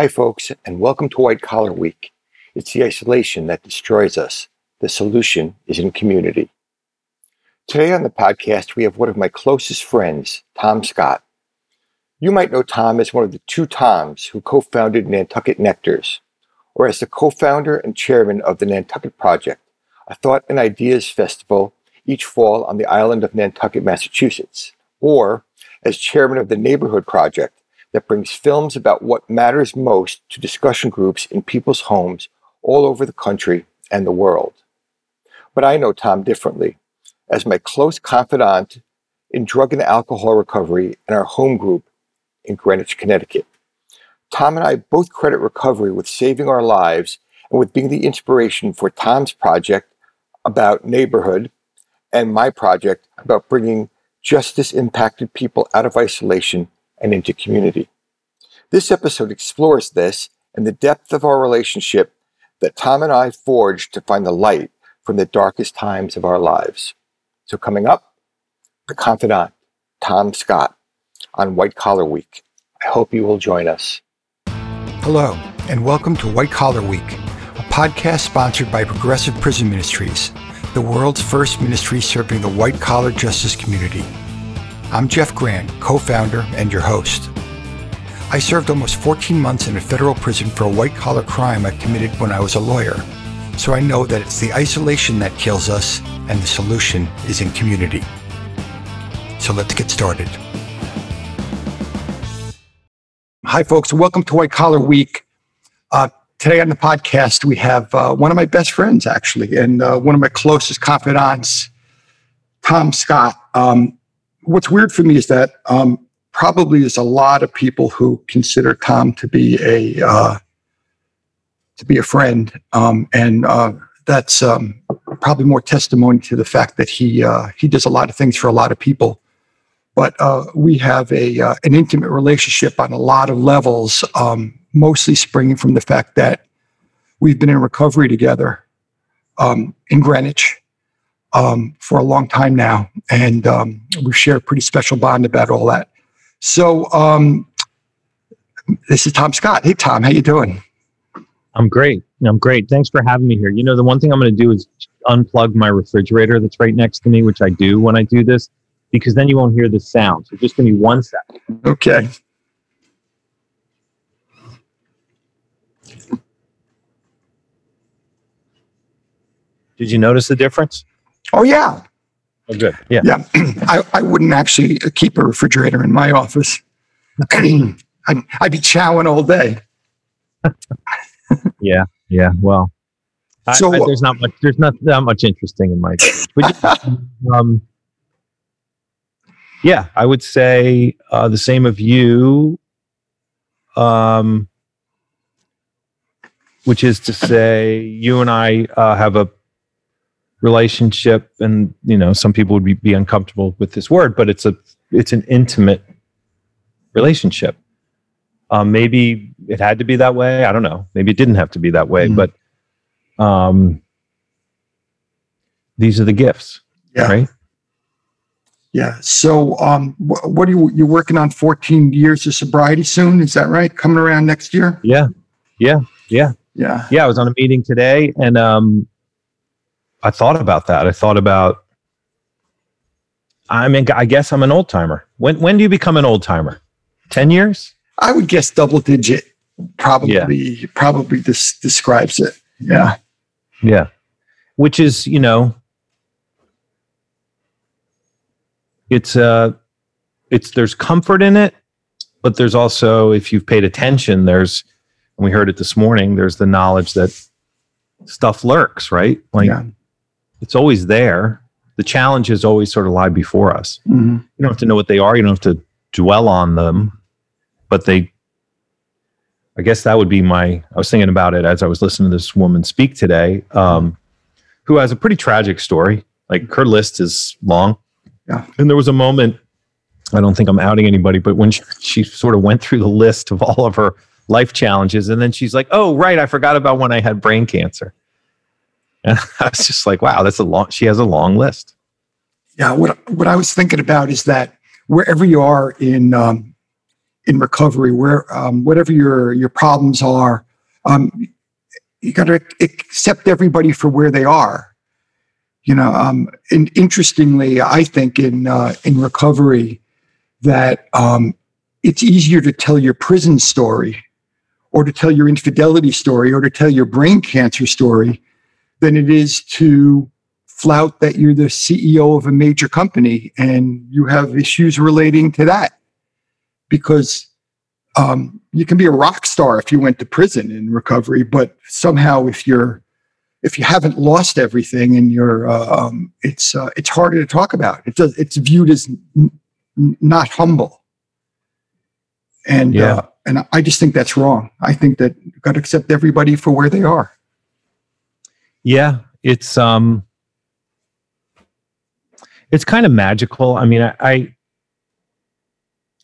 Hi, folks, and welcome to White Collar Week. It's the isolation that destroys us. The solution is in community. Today on the podcast, we have one of my closest friends, Tom Scott. You might know Tom as one of the two Toms who co founded Nantucket Nectars, or as the co founder and chairman of the Nantucket Project, a thought and ideas festival each fall on the island of Nantucket, Massachusetts, or as chairman of the Neighborhood Project that brings films about what matters most to discussion groups in people's homes all over the country and the world. But I know Tom differently. As my close confidant in drug and alcohol recovery in our home group in Greenwich, Connecticut. Tom and I both credit recovery with saving our lives and with being the inspiration for Tom's project about neighborhood and my project about bringing justice impacted people out of isolation and into community. This episode explores this and the depth of our relationship that Tom and I forged to find the light from the darkest times of our lives. So, coming up, the confidant, Tom Scott, on White Collar Week. I hope you will join us. Hello, and welcome to White Collar Week, a podcast sponsored by Progressive Prison Ministries, the world's first ministry serving the white collar justice community. I'm Jeff Grant, co founder and your host. I served almost 14 months in a federal prison for a white collar crime I committed when I was a lawyer, so I know that it's the isolation that kills us and the solution is in community. So let's get started. Hi, folks, welcome to White Collar Week. Uh, today on the podcast, we have uh, one of my best friends, actually, and uh, one of my closest confidants, Tom Scott. Um, what's weird for me is that um, probably there's a lot of people who consider Tom to be a uh, to be a friend, um, and uh, that's um, probably more testimony to the fact that he uh, he does a lot of things for a lot of people. But uh, we have a uh, an intimate relationship on a lot of levels, um, mostly springing from the fact that we've been in recovery together um, in Greenwich um, for a long time now, and um, we share a pretty special bond about all that. So um, this is Tom Scott. Hey, Tom, how you doing? I'm great. I'm great. Thanks for having me here. You know, the one thing I'm going to do is unplug my refrigerator that's right next to me, which I do when I do this, because then you won't hear the sound. So just give me one second. Okay. Did you notice the difference? Oh yeah, Oh, good. Yeah. yeah. I, I wouldn't actually keep a refrigerator in my office. I'd, I'd be chowing all day. Yeah. Yeah. Well, I- So- I, there's not much. There's not that much interesting in my. But, um, yeah, I would say uh, the same of you. Um, which is to say, you and I uh, have a relationship, and you know, some people would be, be uncomfortable with this word, but it's a it's an intimate relationship. Um, maybe it had to be that way. I don't know. Maybe it didn't have to be that way, Mhm. but um, these are the gifts, Yeah. right? Yeah. So, um, wh- what are you, you're working on 14 years of sobriety soon? Is that right? Coming around next year? Yeah, yeah, yeah, Yeah. yeah. I was on a meeting today, and um, I thought about that. I thought about. I mean, I guess I'm an old timer. When when do you become an old timer? Ten years? I would guess double digit probably, probably this describes it. Yeah. Yeah. Which is, you know, it's uh it's there's comfort in it, but there's also if you've paid attention, there's and we heard it this morning, there's the knowledge that stuff lurks, right? Like yeah. It's always there. The challenges always sort of lie before us. Mhm. You don't have to know what they are, you don't have to dwell on them, but they I guess that would be my I was thinking about it as I was listening to this woman speak today, um, who has a pretty tragic story. Like her list is long. Yeah. And there was a moment, I don't think I'm outing anybody, but when she, she sort of went through the list of all of her life challenges, and then she's like, Oh, right, I forgot about when I had brain cancer. And I was just like, wow, that's a long she has a long list. Yeah. What, what I was thinking about is that wherever you are in, um, in recovery, where um, whatever your your problems are, um, you got to accept everybody for where they are. You know, um, and interestingly, I think in uh, in recovery that um, it's easier to tell your prison story, or to tell your infidelity story, or to tell your brain cancer story, than it is to flout that you're the CEO of a major company and you have issues relating to that. Because um, you can be a rock star if you went to prison in recovery, but somehow if you're if you haven't lost everything and you're uh, um, it's uh, it's harder to talk about. It does it's viewed as n- not humble, and yeah. uh, and I just think that's wrong. I think that you've got to accept everybody for where they are. Yeah, it's um it's kind of magical. I mean, I, I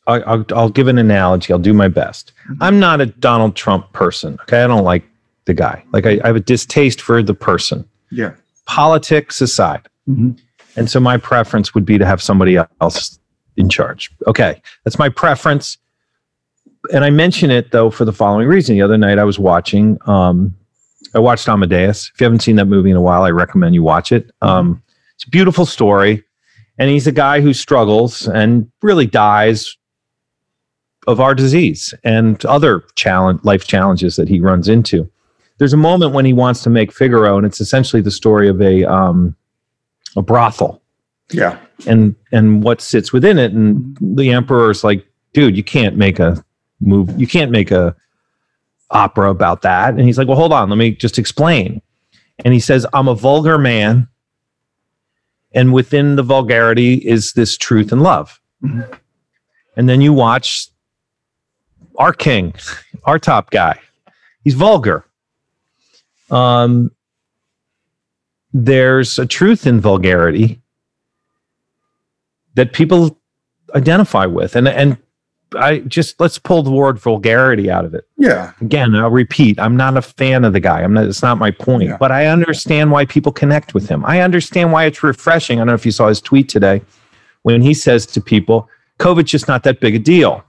I'll, I'll, give an analogy. I'll do my best. Mm-hmm. I'm not a Donald Trump person. Okay. I don't like the guy. Like, I, I have a distaste for the person. Yeah. Politics aside. Mm-hmm. And so my preference would be to have somebody else in charge. Okay. That's my preference. And I mention it though for the following reason. The other night I was watching, um, I watched Amadeus. If you haven't seen that movie in a while, I recommend you watch it. Mm-hmm. Um, it's a beautiful story and he's a guy who struggles and really dies of our disease and other challenge life challenges that he runs into. There's a moment when he wants to make Figaro, and it's essentially the story of a um, a brothel. Yeah, and and what sits within it, and the emperor's like, dude, you can't make a move, you can't make a opera about that. And he's like, well, hold on, let me just explain. And he says, I'm a vulgar man and within the vulgarity is this truth and love. Mm-hmm. And then you watch our king, our top guy. He's vulgar. Um, there's a truth in vulgarity that people identify with, and and I just let's pull the word vulgarity out of it. Yeah. Again, I'll repeat, I'm not a fan of the guy. I'm not it's not my point. Yeah. But I understand why people connect with him. I understand why it's refreshing. I don't know if you saw his tweet today when he says to people, COVID's just not that big a deal.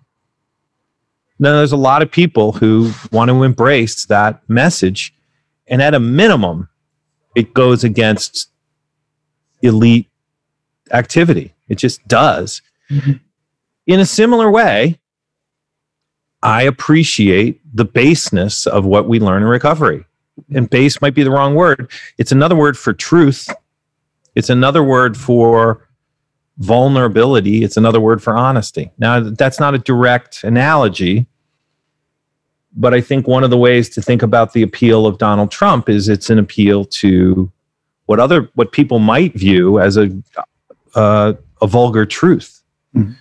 Now there's a lot of people who want to embrace that message. And at a minimum, it goes against elite activity. It just does. Mm-hmm in a similar way, I appreciate the baseness of what we learn in recovery. And base might be the wrong word. It's another word for truth. It's another word for vulnerability. It's another word for honesty. Now, that's not a direct analogy, but I think one of the ways to think about the appeal of Donald Trump is it's an appeal to what other what people might view as a uh, a vulgar truth. Mm-hmm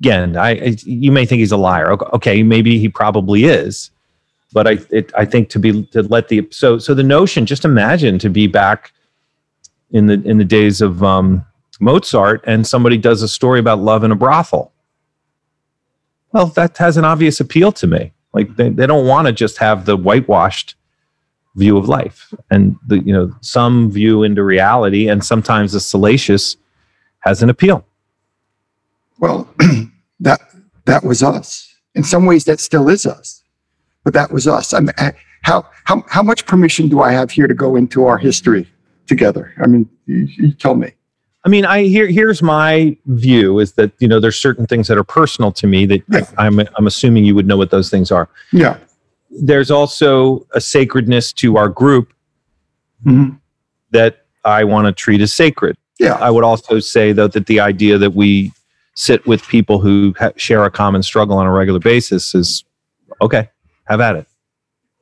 again, I, I, you may think he's a liar. Okay, maybe he probably is, but I it, I think to be to let the so so the notion. Just imagine to be back in the in the days of um, Mozart, and somebody does a story about love in a brothel. Well, that has an obvious appeal to me. Like they, they don't want to just have the whitewashed view of life, and the you know some view into reality, and sometimes the salacious has an appeal. Well, that that was us. In some ways, that still is us, but that was us. I mean, how how how much permission do I have here to go into our history together? I mean, you, you tell me. I mean, I here here's my view is that you know there's certain things that are personal to me that yeah. I'm I'm assuming you would know what those things are. Yeah. There's also a sacredness to our group mm-hmm. that I want to treat as sacred. Yeah. I would also say though that the idea that we sit with people who ha- share a common struggle on a regular basis is okay. Have at it.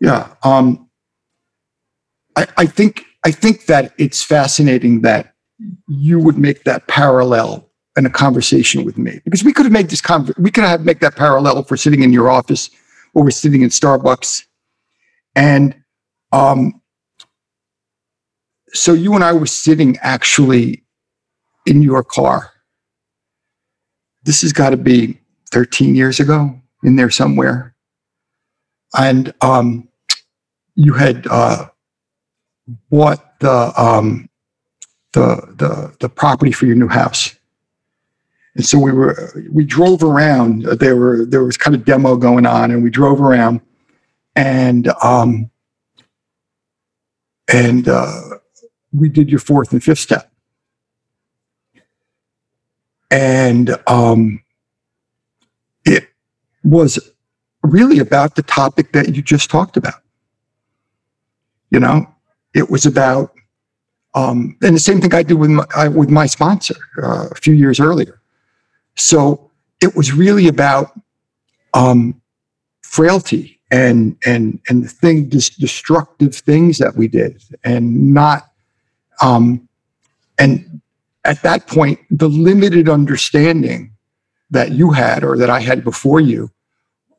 Yeah. Um, I, I think I think that it's fascinating that you would make that parallel in a conversation with me because we could have made this con- we could have make that parallel if we're sitting in your office or we're sitting in Starbucks and um, so you and I were sitting actually in your car this has got to be 13 years ago in there somewhere. And um, you had uh, bought the, um, the, the, the property for your new house. And so we were we drove around. There were there was kind of demo going on, and we drove around, and um, and uh, we did your fourth and fifth step, and um, it was really about the topic that you just talked about. You know, it was about, um, and the same thing I did with my, I, with my sponsor uh, a few years earlier. So it was really about um, frailty and and and the thing, destructive things that we did, and not, um, and at that point, the limited understanding that you had or that I had before you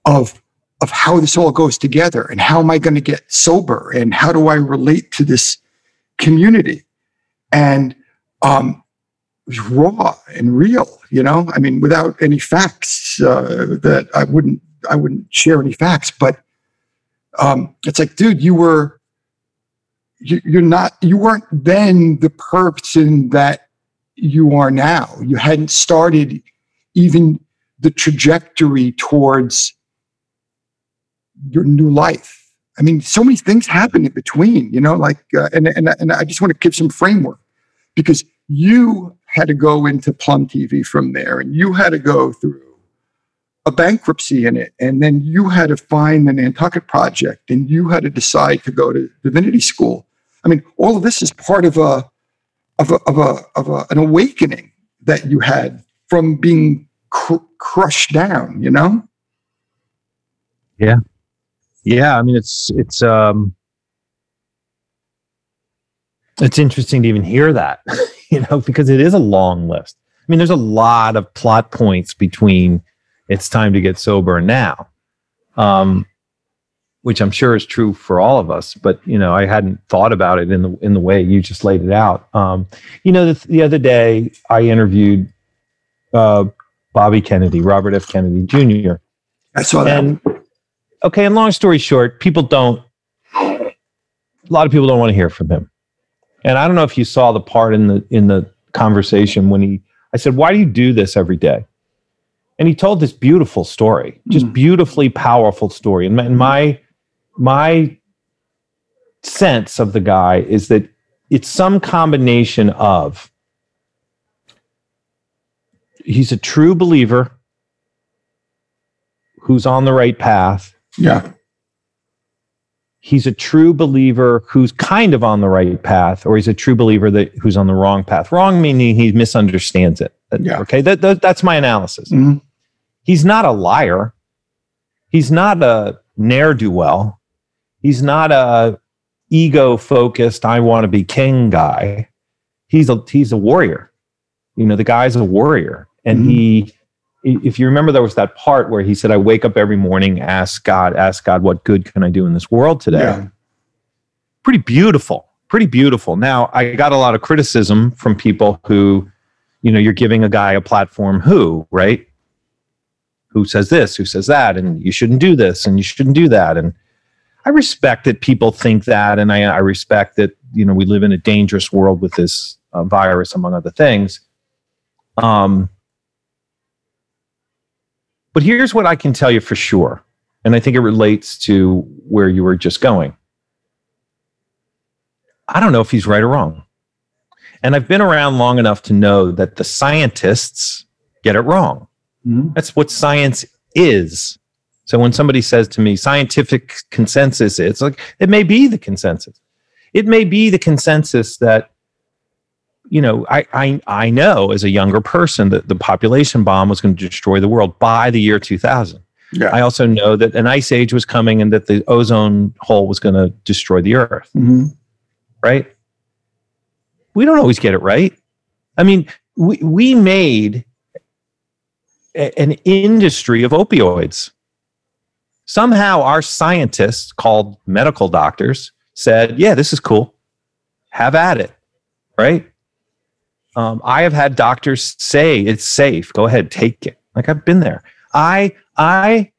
of of how this all goes together and how am I going to get sober and how do I relate to this community? And um, raw and real you know? I mean without any facts uh, that I wouldn't I wouldn't share any facts but um, it's like dude you were you, you're not you weren't then the person that you are now you hadn't started even the trajectory towards your new life. I mean, so many things happen in between, you know, like, uh, and, and, and I just want to give some framework because you had to go into Plum TV from there and you had to go through a bankruptcy in it. And then you had to find the Nantucket Project and you had to decide to go to divinity school. I mean, all of this is part of a, of a, of a, of a an awakening that you had from being cr- crushed down, you know? Yeah. Yeah. I mean, it's, it's, um, it's interesting to even hear that, you know, because it is a long list. I mean, there's a lot of plot points between it's time to get sober now, um, which I'm sure is true for all of us. But you know, I hadn't thought about it in the in the way you just laid it out. Um, you know, the, the other day I interviewed uh, Bobby Kennedy, Robert F. Kennedy Jr. I saw that. And okay, and long story short, people don't. A lot of people don't want to hear from him. And I don't know if you saw the part in the in the conversation when he. I said, "Why do you do this every day?" And he told this beautiful story, just Mm. beautifully powerful story. And my, and my my sense of the guy is that it's some combination of he's a true believer who's on the right path. yeah. He's a true believer who's kind of on the right path, or he's a true believer that who's on the wrong path. Wrong meaning he misunderstands it. Yeah. Okay, that, that that's my analysis. Mhm. He's not a liar. He's not a ne'er do well. He's not a ego focused. I want to be king guy. He's a he's a warrior. You know, the guy's a warrior, and Mhm. he. If you remember, there was that part where he said, "I wake up every morning, ask God, ask God, what good can I do in this world today?" Yeah. pretty beautiful pretty beautiful now i got a lot of criticism from people who you know you're giving a guy a platform who right who says this who says that and you shouldn't do this and you shouldn't do that and i respect that people think that and i, I respect that you know we live in a dangerous world with this uh, virus among other things um but here's what i can tell you for sure and i think it relates to where you were just going I don't know if he's right or wrong. And I've been around long enough to know that the scientists get it wrong. Mhm. That's what science is. So when somebody says to me, scientific consensus, it's like, it may be the consensus. It may be the consensus that, you know, I, I, I know as a younger person that the population bomb was going to destroy the world by the year 2000. Yeah. I also know that an ice age was coming and that the ozone hole was going to destroy the earth Mhm. right? We don't always get it right. I mean, we, we made a- an industry of opioids. Somehow, our scientists, called medical doctors, said, Yeah, this is cool. Have at it, right? Um, I have had doctors say it's safe. Go ahead, take it. Like I've been there. I I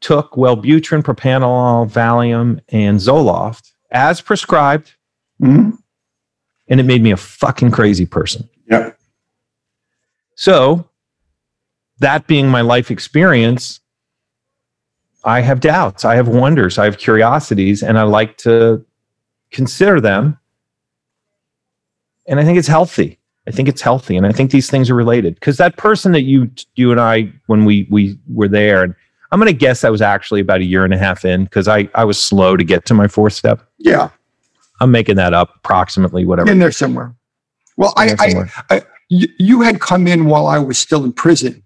took Wellbutrin, propranolol, Valium, and Zoloft as prescribed, Mhm. and it made me a fucking crazy person. Yeah. So, that being my life experience, I have doubts, I have wonders, I have curiosities, and I like to consider them. And I think it's healthy. I think it's healthy, and I think these things are related. Because that person that you, you and I, when we we were there, and I'm going to guess that was actually about a year and a half in, because I I was slow to get to my fourth step. Yeah, I'm making that up, approximately whatever. in there somewhere. Well, I, there I, somewhere. I you, you had come in while I was still in prison.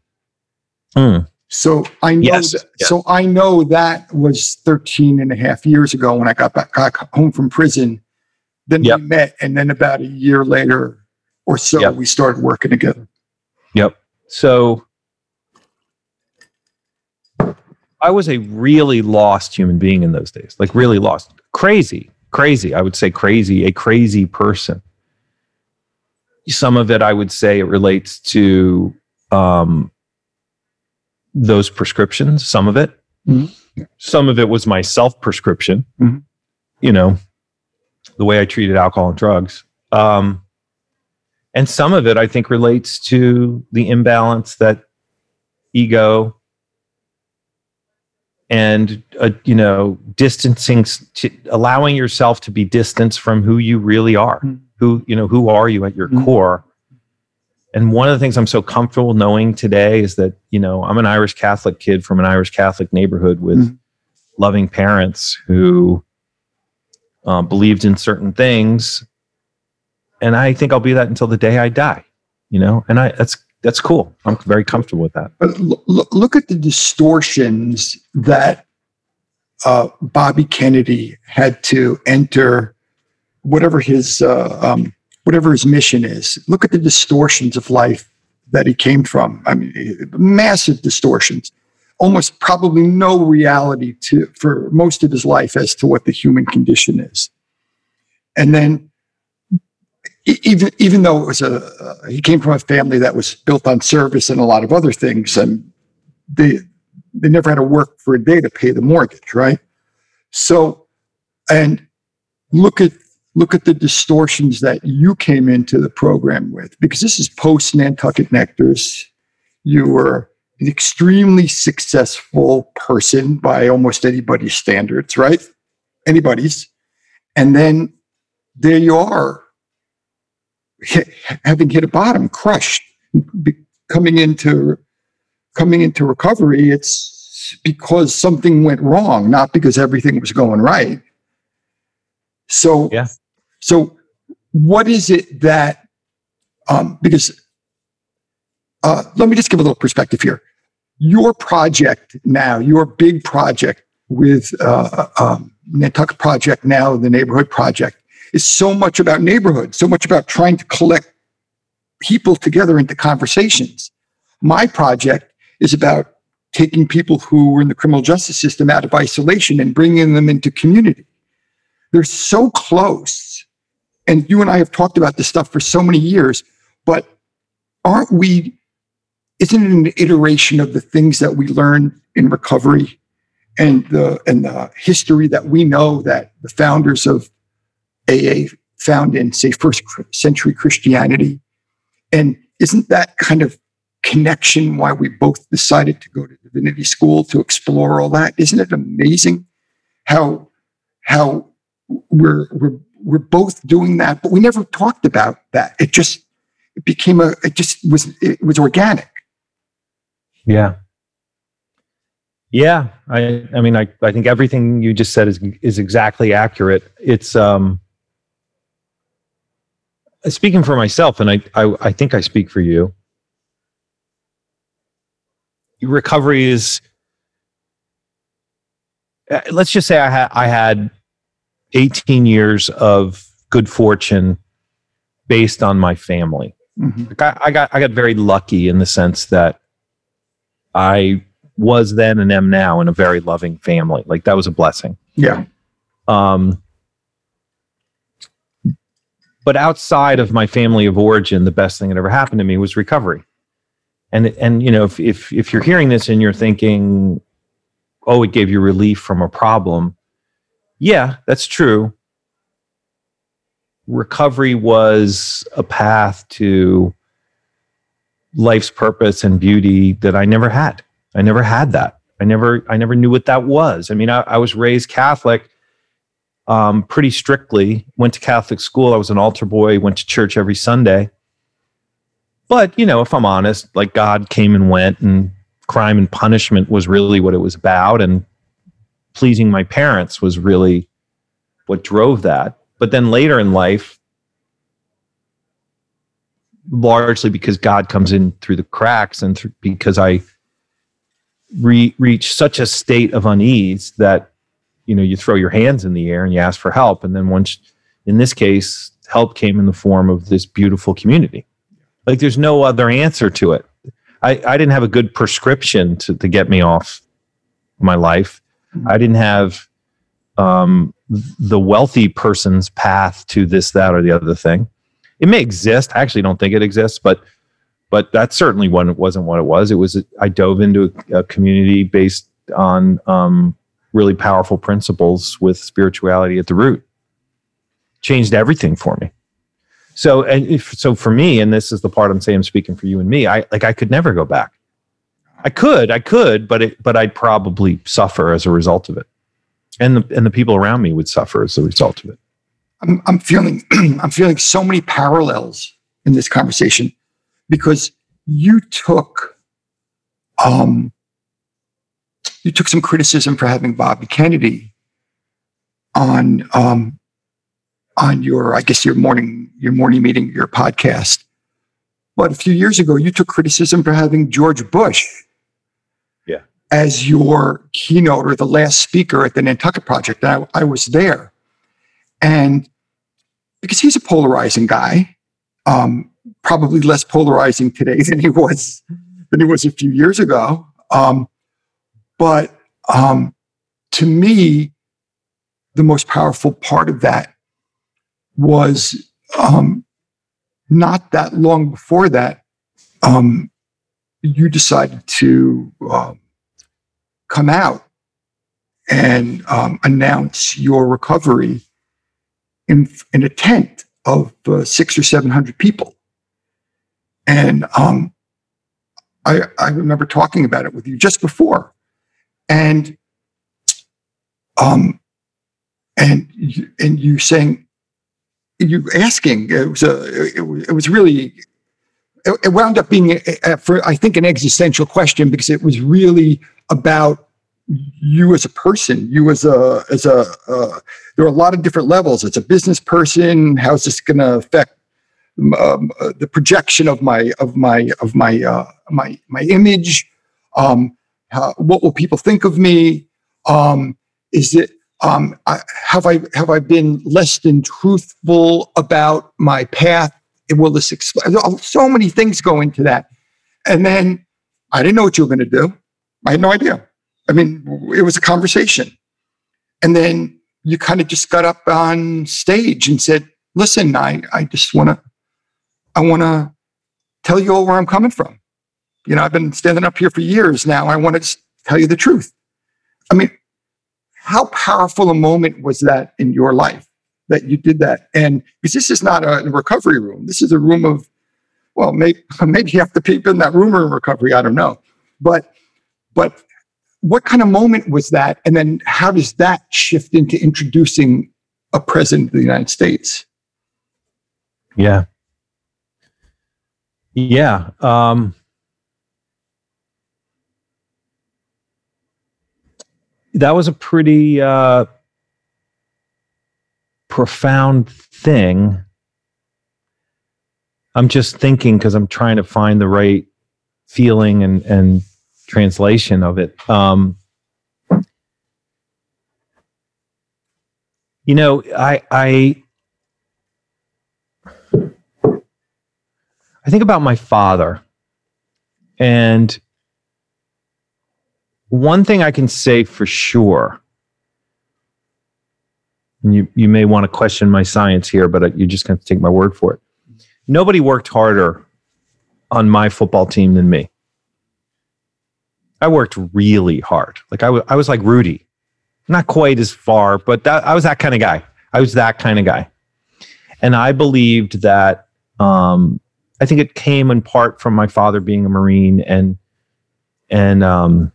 Hmm. So I know, Yes, that- yes. so I know that was 13 and a half years ago when I got back, got home from prison. Then Yep. we met. And then about a year later or so, Yep. we started working together. Yep. So I was a really lost human being in those days, like really lost. Crazy, crazy. I would say crazy, a crazy person. Some of it, I would say, it relates to um, those prescriptions. Some of it, Mhm. some of it was my self prescription. Mhm. You know, the way I treated alcohol and drugs. Um, and some of it i think relates to the imbalance that ego and uh, you know distancing to, allowing yourself to be distanced from who you really are Mm. who you know who are you at your Mm. core and one of the things i'm so comfortable knowing today is that you know i'm an irish catholic kid from an irish catholic neighborhood with Mm. loving parents who um, believed in certain things and I think I'll be that until the day I die. You know, and I that's that's cool. I'm very comfortable with that. But look, look at the distortions that uh, Bobby Kennedy had to enter, whatever his uh, um, whatever his mission is. Look at the distortions of life that he came from. I mean, massive distortions. Almost probably no reality to for most of his life as to what the human condition is. And then, even even though it was a uh, he came from a family that was built on service and a lot of other things, and they they never had to work for a day to pay the mortgage, right? So, and look at look at the distortions that you came into the program with, because this is post Nantucket Nectars. You were an extremely successful person by almost anybody's standards, right? Anybody's, and then there you are, having hit a bottom, crushed, coming into coming into recovery. It's because something went wrong, not because everything was going right. So, Yeah. So, what is it that? Um, because uh, let me just give a little perspective here. Your project now, your big project with uh, um, Nantucket Project now, the Neighborhood Project, is so much about neighborhood, so much about trying to collect people together into conversations. My project is about taking people who were in the criminal justice system out of isolation and bringing them into community. They're so close. And you and I have talked about this stuff for so many years, but aren't we, isn't it an iteration of the things that we learn in recovery and the, and the history that we know that the founders of AA found in, say, first century Christianity? And isn't that kind of connection why we both decided to go to divinity school to explore all that? Isn't it amazing how how we're we're we're both doing that, but we never talked about that. It just it became a it just was it was organic. Yeah. Yeah. I I mean I, I think everything you just said is is exactly accurate. It's um speaking for myself, and I, I I think I speak for you. Recovery is uh, let's just say I had I had 18 years of good fortune based on my family. Mhm. Like, I, I got I got very lucky in the sense that I was then and am now in a very loving family. Like that was a blessing. Yeah. Um, but outside of my family of origin, the best thing that ever happened to me was recovery. And and you know, if if if you're hearing this and you're thinking, oh, it gave you relief from a problem, yeah, that's true. Recovery was a path to life's purpose and beauty that I never had. I never had that. I never I never knew what that was. I mean, I, I was raised Catholic um, pretty strictly. Went to Catholic school. I was an altar boy. Went to church every Sunday. But you know, if I'm honest, like God came and went, and crime and punishment was really what it was about, and pleasing my parents was really what drove that. But then later in life, largely because God comes in through the cracks and th- because I re- reach such a state of unease that you know you throw your hands in the air and you ask for help. And then once in this case help came in the form of this beautiful community. Like there's no other answer to it. I, I didn't have a good prescription to, to get me off my life i didn't have um, the wealthy person's path to this that or the other thing it may exist i actually don't think it exists but but that certainly wasn't what it was it was i dove into a, a community based on um, really powerful principles with spirituality at the root. Changed everything for me. So and if so for me, and this is the part I'm saying I'm speaking for you and me, I like I could never go back. I could, I could, but it but I'd probably suffer as a result of it. And the and the people around me would suffer as a result of it. I'm I'm feeling I'm feeling so many parallels in this conversation because you took um you took some criticism for having Bobby Kennedy on um, on your, I guess your morning your morning meeting, your podcast. But a few years ago, you took criticism for having George Bush, as your keynote or the last speaker at the Nantucket Project. I, I was there, and because he's a polarizing guy, um, probably less polarizing today than he was than he was a few years ago. Um, but um, to me, the most powerful part of that was um, not that long before that, um, you decided to um, come out and um, announce your recovery in, in a tent of uh, six or 700 people. And um, I, I remember talking about it with you just before and um and you, and you saying you asking it was a it, it was really it, it wound up being a, a, for I think an existential question because it was really about you as a person you as a as a uh, there are a lot of different levels it's a business person how's this going to affect um, uh, the projection of my of my of my uh, my my image um, how, what will people think of me? Um, is it um, I, have I have I been less than truthful about my path? Will this explain? So many things go into that, and then I didn't know what you were going to do. I had no idea. I mean, it was a conversation, and then you kind of just got up on stage and said, "Listen, I I just want to I want to tell you all where I'm coming from." you know, I've been standing up here for years now. I want to tell you the truth. I mean, how powerful a moment was that in your life that you did that? And because this is not a recovery room, this is a room of, well, maybe, maybe you have to peep in that room in recovery. I don't know. But, but what kind of moment was that? And then how does that shift into introducing a president of the United States? Yeah. Yeah. Um, that was a pretty uh, profound thing. I'm just thinking because I'm trying to find the right feeling and, and translation of it. Um, you know, I, I, I think about my father and one thing I can say for sure, and you, you may want to question my science here, but you're just going to take my word for it. Nobody worked harder on my football team than me. I worked really hard. Like I, w- I was like Rudy, not quite as far, but that, I was that kind of guy. I was that kind of guy. And I believed that um, I think it came in part from my father being a Marine and and um,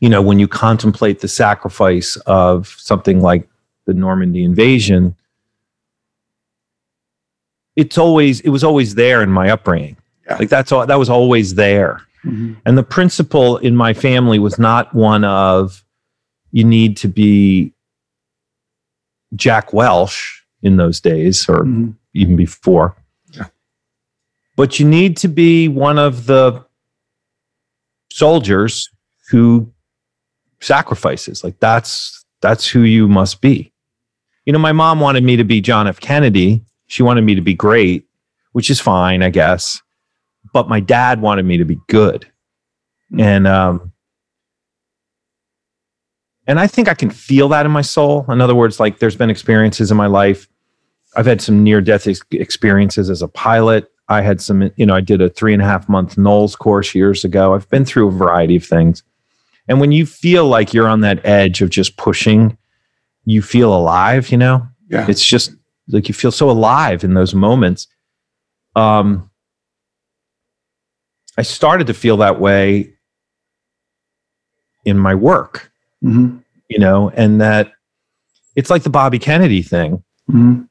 you know when you contemplate the sacrifice of something like the Normandy invasion, it's always it was always there in my upbringing. Yeah. Like that's all that was always there. Mhm. And the principle in my family was not one of you need to be Jack Welch in those days or Mhm. even before. Yeah. But you need to be one of the soldiers who sacrifices. Like that's that's who you must be. You know, my mom wanted me to be John F. Kennedy. She wanted me to be great, which is fine, I guess. But my dad wanted me to be good. Mm. And um and I think I can feel that in my soul. In other words, like there's been experiences in my life. I've had some near death ex- experiences as a pilot. I had some, you know, I did a three and a half month NOLS course years ago. I've been through a variety of things. And when you feel like you're on that edge of just pushing, you feel alive, you know? Yeah. It's just like you feel so alive in those moments. Um, I started to feel that way in my work, Mhm. you know, and that it's like the Bobby Kennedy thing. Mhm.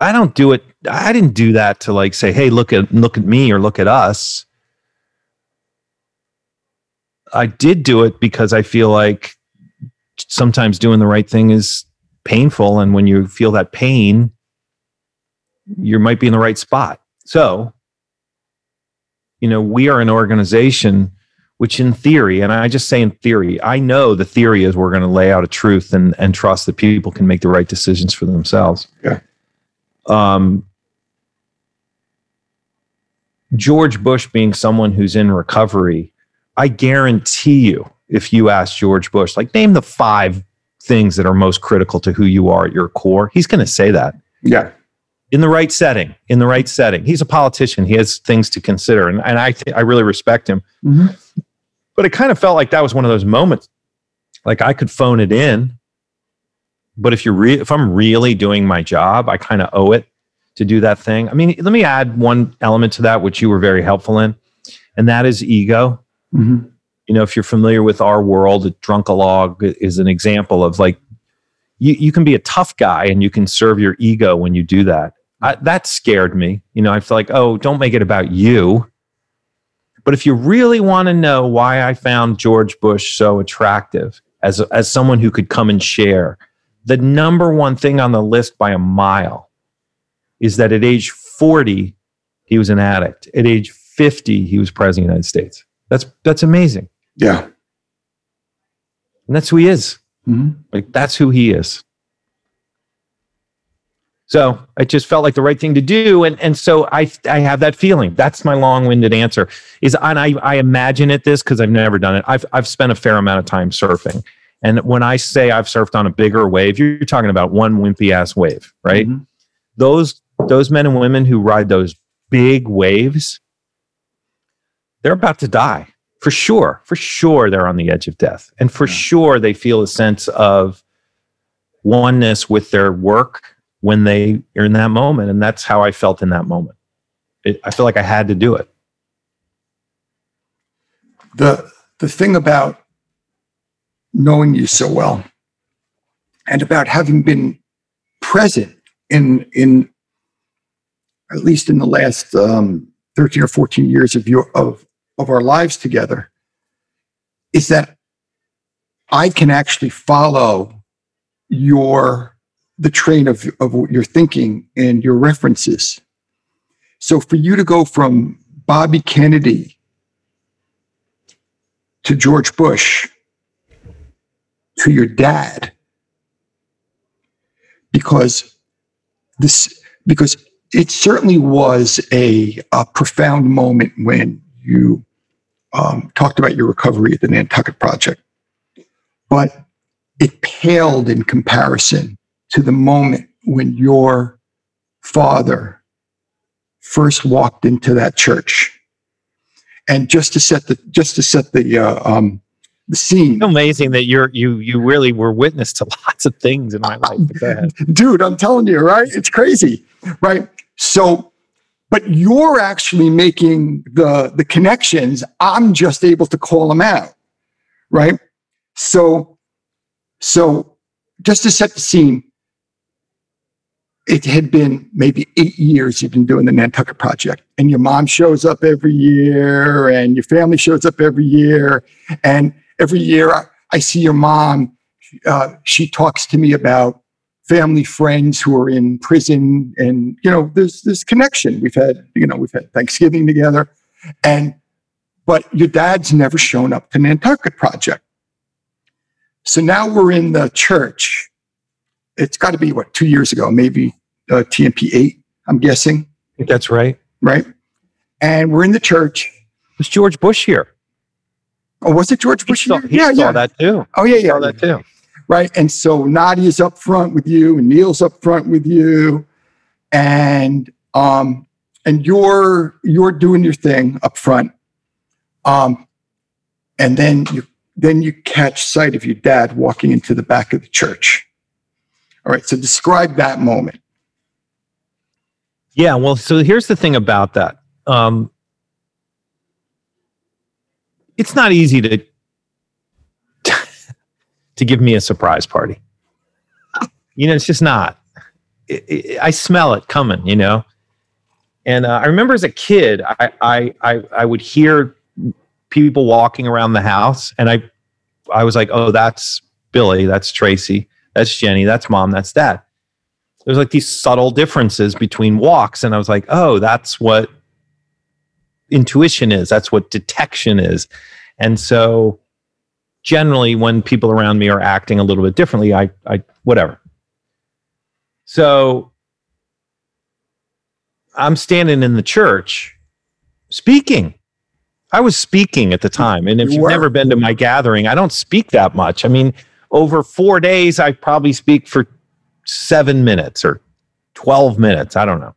I don't do it. I didn't do that to like say, "Hey, look at look at me" or "Look at us." I did do it because I feel like sometimes doing the right thing is painful, and when you feel that pain, you might be in the right spot. So, you know, we are an organization which, in theory, and I just say in theory, I know the theory is we're going to lay out a truth and and trust that people can make the right decisions for themselves. Yeah. Um, George Bush being someone who's in recovery, I guarantee you, if you ask George Bush, like name the five things that are most critical to who you are at your core, he's going to say that Yeah. In the right setting. In the right setting, he's a politician. He has things to consider, and, and I th- I really respect him. Mhm. But it kind of felt like that was one of those moments, like I could phone it in, but if you're re- if I'm really doing my job, I kind of owe it to do that thing. I mean, let me add one element to that, which you were very helpful in, and that is ego. Mhm. You know, if you're familiar with our world, Drunkalog is an example of like you, you can be a tough guy and you can serve your ego when you do that. I, that scared me. You know, I feel like, oh, don't make it about you. But if you really want to know why I found George Bush so attractive as, as someone who could come and share, the number one thing on the list by a mile is that at age 40, he was an addict. At age 50, he was president of the United States. That's, that's amazing. Yeah. And that's who he is. Mhm. Like that's who he is. So it just felt like the right thing to do, and and so I I have that feeling. That's my long-winded answer. Is and I I imagine it this because I've never done it. I've I've spent a fair amount of time surfing, and when I say I've surfed on a bigger wave, you're talking about one wimpy ass wave, right? Mhm. Those those men and women who ride those big waves, they're about to die for sure. For sure, they're on the edge of death, and for Yeah. sure, they feel a sense of oneness with their work when they are in that moment, and that's how I felt in that moment. It, I feel like I had to do it. the the thing about knowing you so well and about having been present in in at least in the last um, 13 or 14 years of your of of our lives together is that I can actually follow your the train of of your thinking and your references. So for you to go from Bobby Kennedy to George Bush to your dad because this because it certainly was a, a profound moment when you um, talked about your recovery at the Nantucket Project, but it paled in comparison to the moment when your father first walked into that church. And just to set the just to set the uh, um, the scene, Amazing that you're you you really were witness to lots of things in my life. But go ahead. dude i'm telling you right it's crazy right so but you're actually making the the connections. I'm just able to call them out, right? So, so just to set the scene, it had been maybe eight years you've been doing the Nantucket Project, and your mom shows up every year, and your family shows up every year, and every year I, I see your mom. Uh, she talks to me about family friends who are in prison, and you know, there's this connection. We've had, you know, we've had Thanksgiving together, and but your dad's never shown up to Nantucket Project. So now we're in the church. It's got to be what two years ago, maybe uh, TNP eight. I'm guessing. I think that's right. Right. And we're in the church. Was George Bush here? Oh, was it George Bush? He saw, here? he yeah, saw yeah. that too. Oh, yeah, He yeah. saw that too. Right. And so Nadia's up front with you, and Neil's up front with you, and um, and you're you're doing your thing up front. Um, and then you then you catch sight of your dad walking into the back of the church. All right. So describe that moment. Yeah, well, so here's the thing about that. Um, it's not easy to to give me a surprise party. You know, it's just not. It, it, I smell it coming. You know, and uh, I remember as a kid, I, I I I would hear people walking around the house, and I I was like, oh, that's Billy, that's Tracy, that's Jenny, that's mom, that's dad. There's like these subtle differences between walks and i was like oh that's what intuition is that's what detection is. And so generally when people around me are acting a little bit differently i i whatever. So i'm standing in the church speaking. I was speaking at the time and if You you've were. never been to my gathering i don't speak that much. I mean over four days i probably speak for seven minutes or 12 minutes. I don't know.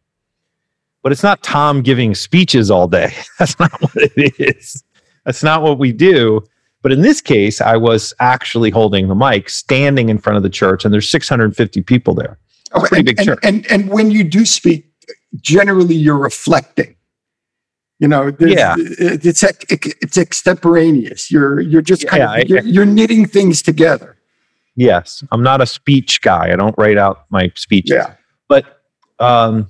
But it's not Tom giving speeches all day. That's not what it is. That's not what we do. But in this case, I was actually holding the mic, standing in front of the church, and there's 650 people there. Okay, Pretty and, big and, church. and and when you do speak, generally you're reflecting. You know, Yeah. it's it's extemporaneous. You're you're just kind Yeah, I- of you're, you're knitting things together. Yes, I'm not a speech guy. I don't write out my speeches. Yeah, but um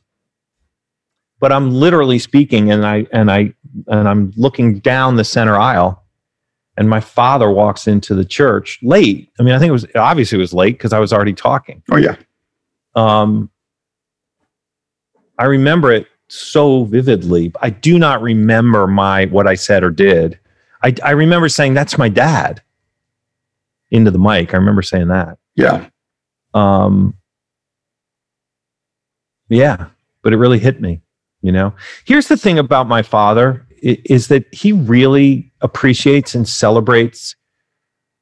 but i'm literally speaking and i and i and i'm looking down the center aisle and my father walks into the church late. I mean i think it was obviously it was late because i was already talking. Oh yeah, um i remember it so vividly. I do not remember my what i said or did. I i remember saying that's my dad into the mic. I remember saying that. Yeah. um yeah but it really hit me you know? Here's the thing about my father is that he really appreciates and celebrates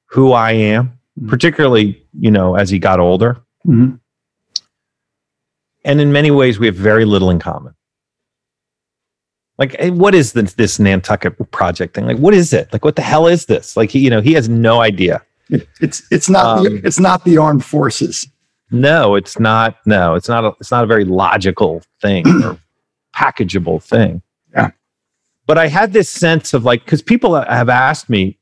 who i am Mhm. particularly you know as he got older. Mhm. and in many ways we have very little in common. Like eh, what is this, this nantucket project thing? Like what is it? Like what the hell is this? Like he you know he has no idea it's it's not Um, the, it's not the armed forces. No, it's not. No, it's not. A, it's not a very logical thing or packageable thing. Yeah. But I had this sense of like, because people have asked me,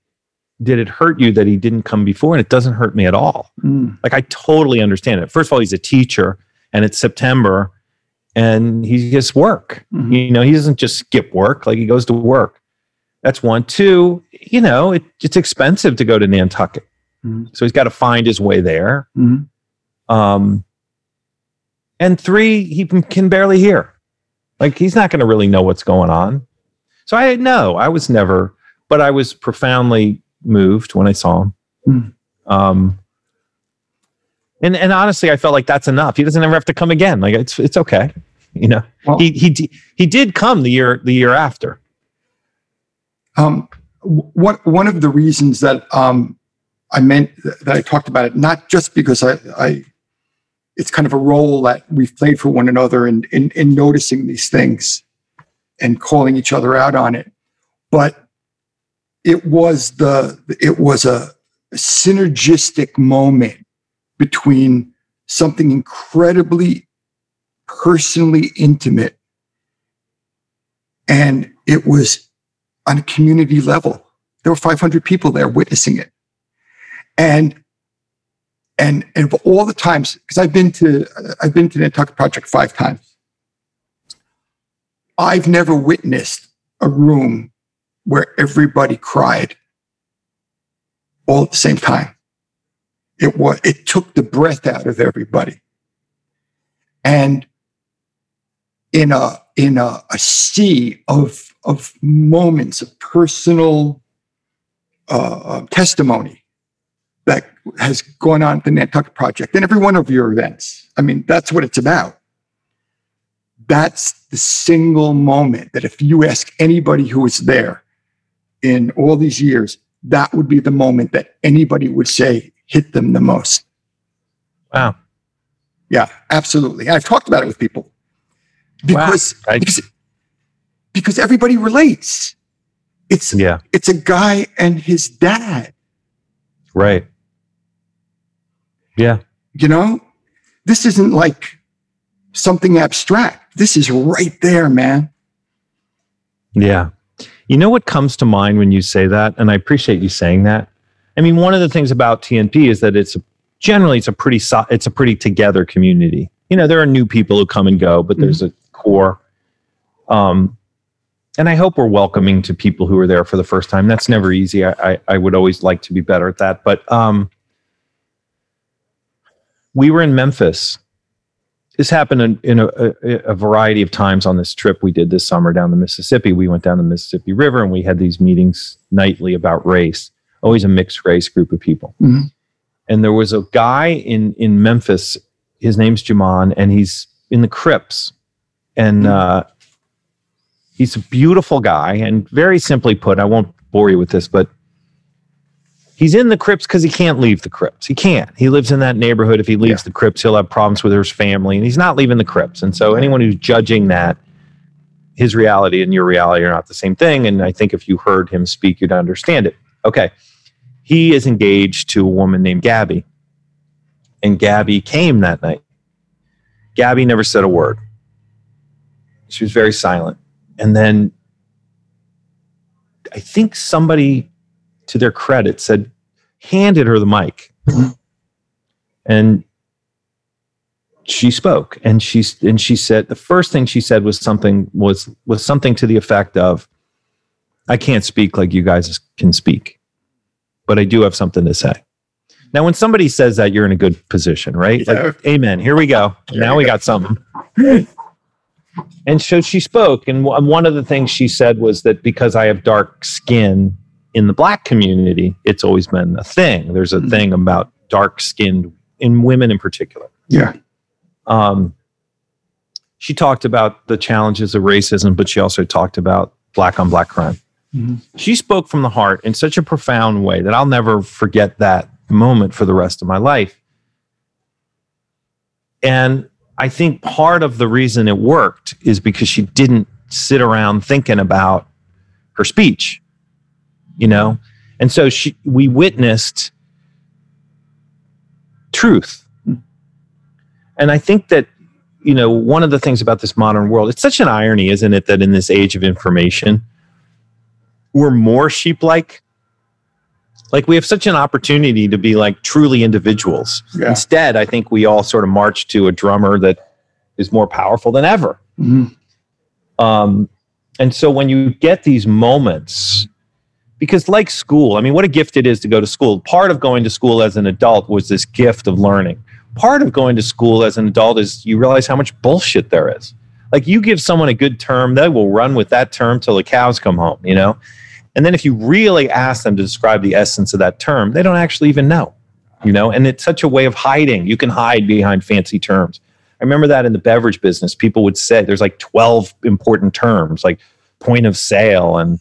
did it hurt you that he didn't come before? And it doesn't hurt me at all. Mm. Like I totally understand it. First of all, he's a teacher, and it's September, and he gets work. Mhm. You know, he doesn't just skip work; like he goes to work. That's one. Two, you know, it, it's expensive to go to Nantucket, Mhm. so he's got to find his way there. Mhm. Um, and three, he can- can barely hear. Like he's not going to really know what's going on. So I no, I was never, but I was profoundly moved when I saw him. Hmm. Um, and and honestly, I felt like that's enough. He doesn't ever have to come again. Like it's it's okay, you know. Well- he he he did come the year the year after. Um, w- one one of the reasons that um, I meant that I talked about it, not just because I, I it's kind of a role that we've played for one another in, in in noticing these things and calling each other out on it, but it was the it was a synergistic moment between something incredibly personally intimate And it was on a community level. There were 500 people there witnessing it. And and, and of all the times, because I've been to I've been to Nantucket Project five times. I've never witnessed a room where everybody cried all at the same time. It was it took the breath out of everybody. And in a in a, a sea of of moments of personal uh, testimony that has gone on at the Nantucket Project and every one of your events. I mean, that's what it's about. That's the single moment that if you ask anybody who was there in all these years, that would be the moment that anybody would say hit them the most. Wow. Yeah, absolutely. I've talked about it with people because wow. I, because, because everybody relates. It's yeah. It's a guy and his dad. Right. Yeah. You know, this isn't like something abstract. This is right there, man. Yeah. You know what comes to mind when you say that, and I appreciate you saying that. I mean, one of the things about TNP is that it's a, generally it's a pretty so, it's a pretty together community. You know, there are new people who come and go, but there's mm-hmm. a core. Um, and I hope we're welcoming to people who are there for the first time. That's never easy. I, I, I would always like to be better at that. But um, we were in Memphis. This happened in, in a, a, a, variety of times on this trip we did this summer down the Mississippi. We went down the Mississippi River and we had these meetings nightly about race, always a mixed race group of people. Mm-hmm. And there was a guy in, in Memphis, his name's Jaman, and he's in the Crips. And mm-hmm. uh, he's a beautiful guy. And very simply put, I won't bore you with this, but he's in the Crips because he can't leave the Crips. He can't. He lives in that neighborhood. If he leaves yeah. the Crips, he'll have problems with his family, and he's not leaving the Crips. And so, anyone who's judging that, his reality and your reality are not the same thing. And I think if you heard him speak, you'd understand it. Okay. He is engaged to a woman named Gabby. And Gabby came that night. Gabby never said a word. She was very silent. And then I think somebody to their credit, said, handed her the mic. and she spoke and she and she said the first thing she said was something was was something to the effect of I can't speak like you guys can speak but I do have something to say. Now when somebody says that you're in a good position, right? Yeah. Like amen. Here we go. now we got something. and so she spoke and one of the things she said was that because I have dark skin in the black community, it's always been a thing. There's a mm-hmm. thing about dark skinned in women in particular. Yeah. Um, she talked about the challenges of racism, but she also talked about black on black crime. Mm-hmm. She spoke from the heart in such a profound way that I'll never forget that moment for the rest of my life. And I think part of the reason it worked is because she didn't sit around thinking about her speech you know? And so she, we witnessed truth. And I think that, you know, one of the things about this modern world, it's such an irony, isn't it, that in this age of information, we're more sheep like. Like we have such an opportunity to be like truly individuals. Yeah. Instead, I think we all sort of march to a drummer that is more powerful than ever. Mm-hmm. Um, and so when you get these moments because like school i mean what a gift it is to go to school. Part of going to school as an adult was this gift of learning. Part of going to school as an adult is you realize how much bullshit there is. Like you give someone a good term they will run with that term till the cows come home you know? And then if you really ask them to describe the essence of that term they don't actually even know you know? And it's such a way of hiding. You can hide behind fancy terms. I remember that in the beverage business people would say there's like 12 important terms like point of sale and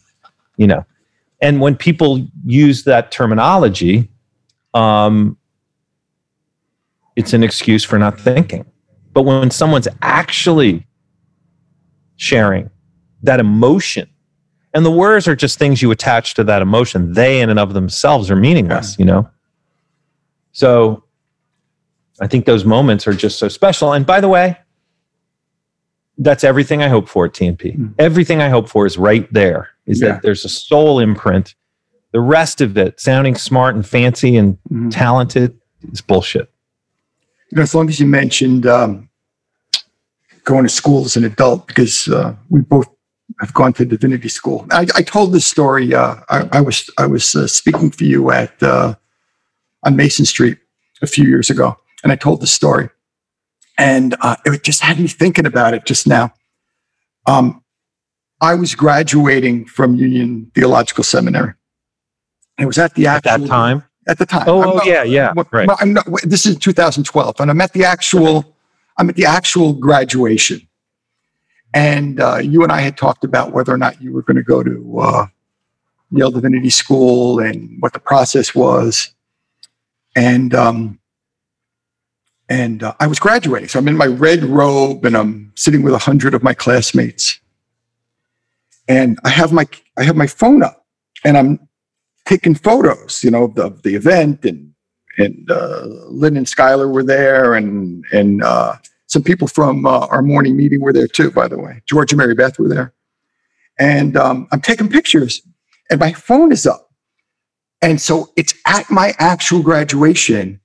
you know and when people use that terminology, um, it's an excuse for not thinking. But when someone's actually sharing that emotion, and the words are just things you attach to that emotion, they in and of themselves are meaningless, you know? So I think those moments are just so special. And by the way, that's everything I hope for at TNP. Mm. Everything I hope for is right there. Is Yeah. that there's a soul imprint. The rest of it, sounding smart and fancy and Mhm. talented, is bullshit. You know, as long as you mentioned um, going to school as an adult, because uh, we both have gone to divinity school. I, I told this story. Uh, I, I was I was uh, speaking for you at uh, on Mason Street a few years ago, and I told the story, and uh, it just had me thinking about it just now. Um, I was graduating from Union Theological Seminary. It was at the At actual that time. At the time. Oh, I'm oh, not- yeah, yeah, well, right. I'm not, this is 2012, and I'm at the actual, I'm at the actual graduation, and uh, you and I had talked about whether or not you were going to go to uh, Yale Divinity School and what the process was, and um, and uh, I was graduating, so I'm in my red robe and I'm sitting with a hundred of my classmates, and I have my I have my phone up, and I'm taking photos, you know, of the, of the event and and uh, Lynn and Skylar were there, and and uh, some people from uh, our morning meeting were there too. By the way, George and Mary Beth were there, and um, I'm taking pictures, and my phone is up, and so it's at my actual graduation,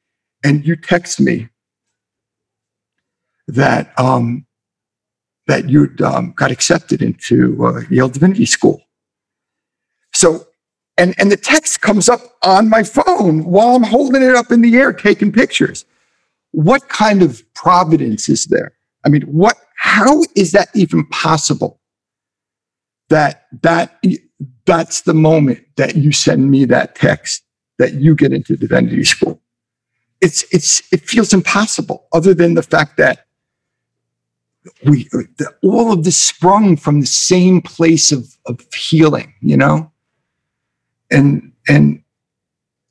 and you text me that um, that you'd um, got accepted into uh, Yale Divinity School. So and and the text comes up on my phone while I'm holding it up in the air taking pictures. What kind of providence is there? I mean, what how is that even possible? That that that's the moment that you send me that text that you get into divinity school. It's it's it feels impossible other than the fact that we the, all of this sprung from the same place of of healing, you know? and and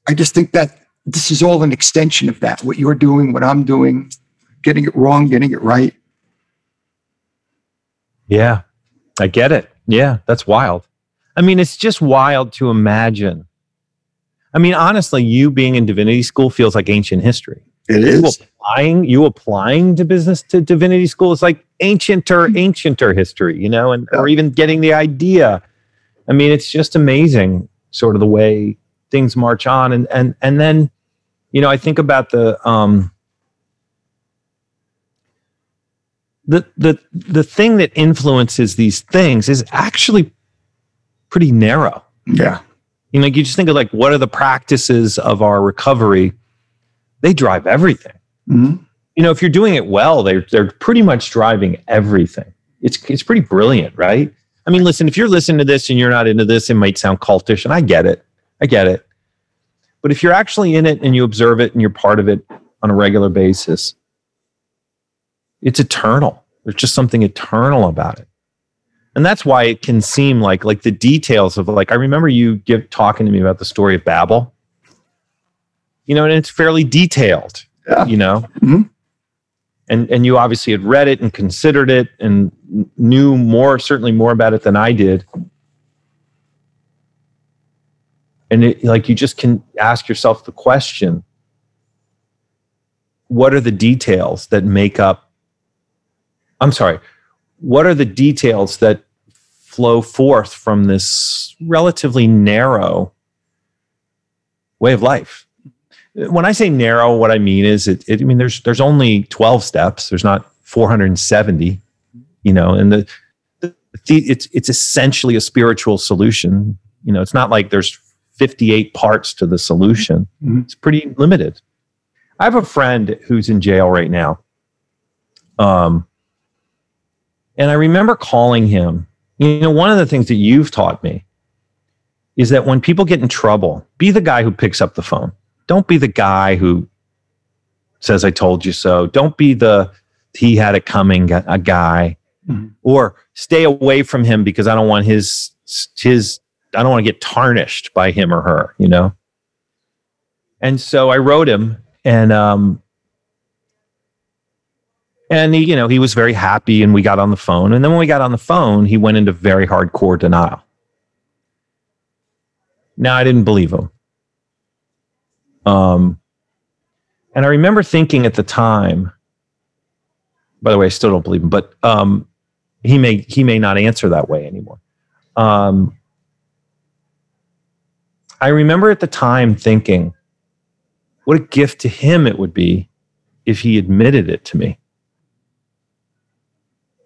I just think that this is all an extension of that. What you're doing, what I'm doing, getting it wrong, getting it right. Yeah, I get it. Yeah, that's wild. I mean, it's just wild to imagine. I mean, honestly, you being in divinity school feels like ancient history. It You applying, you applying to business to divinity school is like ancienter, ancienter history, you know, and or even getting the idea. I mean, it's just amazing, sort of the way things march on, and and and then, you know, I think about the um, the the the thing that influences these things is actually pretty narrow. Yeah. You know, like you just think of like what are the practices of our recovery? They drive everything. Mhm. You know, if you're doing it well, they're they're pretty much driving everything. It's it's pretty brilliant, right? I mean, listen, if you're listening to this and you're not into this, it might sound cultish, and I get it. I get it. But if you're actually in it and you observe it and you're part of it on a regular basis, it's eternal. There's just something eternal about it. And that's why it can seem like like the details of like I remember you give talking to me about the story of Babel. You know, and it's fairly detailed. Yeah. You know, Mhm. and and you obviously had read it and considered it and knew more, certainly more about it than I did. And it, like you just can ask yourself the question: What are the details that make up? I'm sorry. What are the details that flow forth from this relatively narrow way of life? When I say narrow, what I mean is it, it I mean there's there's only 12 steps. There's not 470, you know, and the, the it's it's essentially a spiritual solution. You know, it's not like there's 58 parts to the solution. Mhm. It's pretty limited. I have a friend who's in jail right now. Um and I remember calling him. You know, one of the things that you've taught me is that when people get in trouble, be the guy who picks up the phone don't be the guy who says i told you so. Don't be the he had it coming a guy. Mhm. or stay away from him because i don't want his his i don't want to get tarnished by him or her you know? And so i wrote him and um and he you know he was very happy and we got on the phone. And then when we got on the phone he went into very hardcore denial. Now i didn't believe him um, and I remember thinking at the time, by the way, I still don't believe him, but um, he may he may not answer that way anymore. Um, I remember at the time thinking, what a gift to him it would be if he admitted it to me.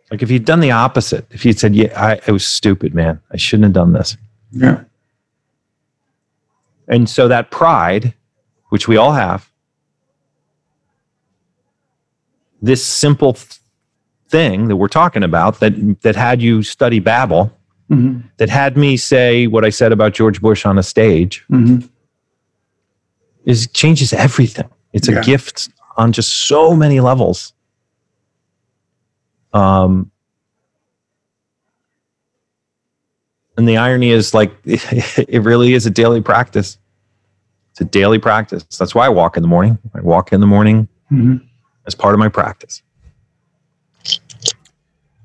Like if he'd done the opposite, if he'd said, "Yeah, I, I was stupid, man. I shouldn't have done this." Yeah. And so that pride, which we all have, this simple th- thing that we're talking about that that had you study Babel, hmm that had me say what I said about George Bush on a stage, hmm is changes everything. It's a gift on just so many levels. Um, and the irony is, like, it really is a daily practice. It's a daily practice. That's why I walk in the morning. I walk in the morning hmm as part of my practice.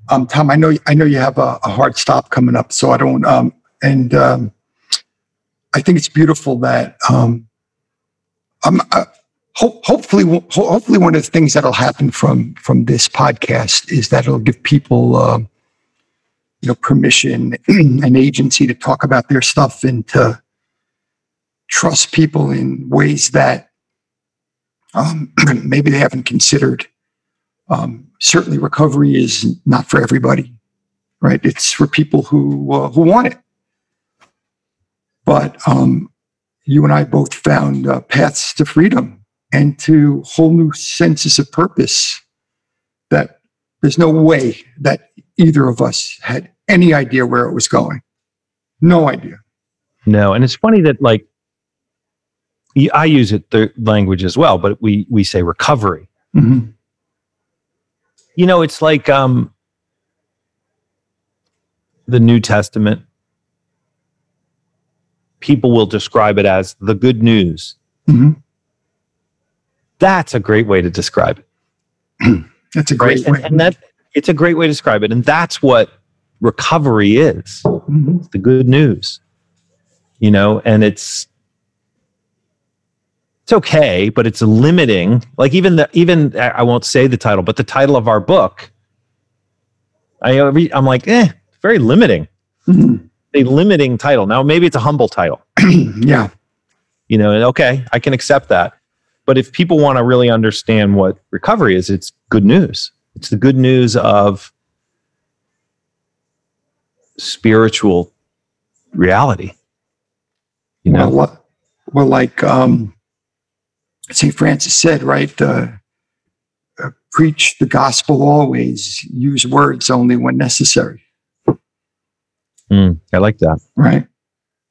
Um, Tom, I know I know you have a, a hard stop coming up, so I don't. Um, and um, I think it's beautiful that um, um, uh, ho- hopefully, ho- hopefully, one of the things that'll happen from from this podcast is that it'll give people, um, you know, permission and agency to talk about their stuff and to trust people in ways that um, maybe they haven't considered. Um, certainly, recovery is not for everybody, right? It's for people who uh, who want it. But um, you and I both found uh, paths to freedom and to whole new senses of purpose that there's no way that either of us had any idea where it was going. No idea. No, and it's funny that like I use it the language as well, but we we say recovery. Mhm. You know, it's like um the New Testament. People will describe it as the good news. Mhm. That's a great way to describe it. That's a great And, way. and that it's a great way to describe it. And that's what recovery is. Mhm. the good news you know and it's it's okay but it's limiting like even the even i won't say the title but the title of our book i i'm like eh very limiting. Mhm. a limiting title. Now maybe it's a humble title. Yeah. you know and okay i can accept that. But if people want to really understand what recovery is it's good news. It's the good news of spiritual reality. You know? Well, well, like um, St. Francis said, right? Uh, uh, preach the gospel always, use words only when necessary, Mm, i like that right?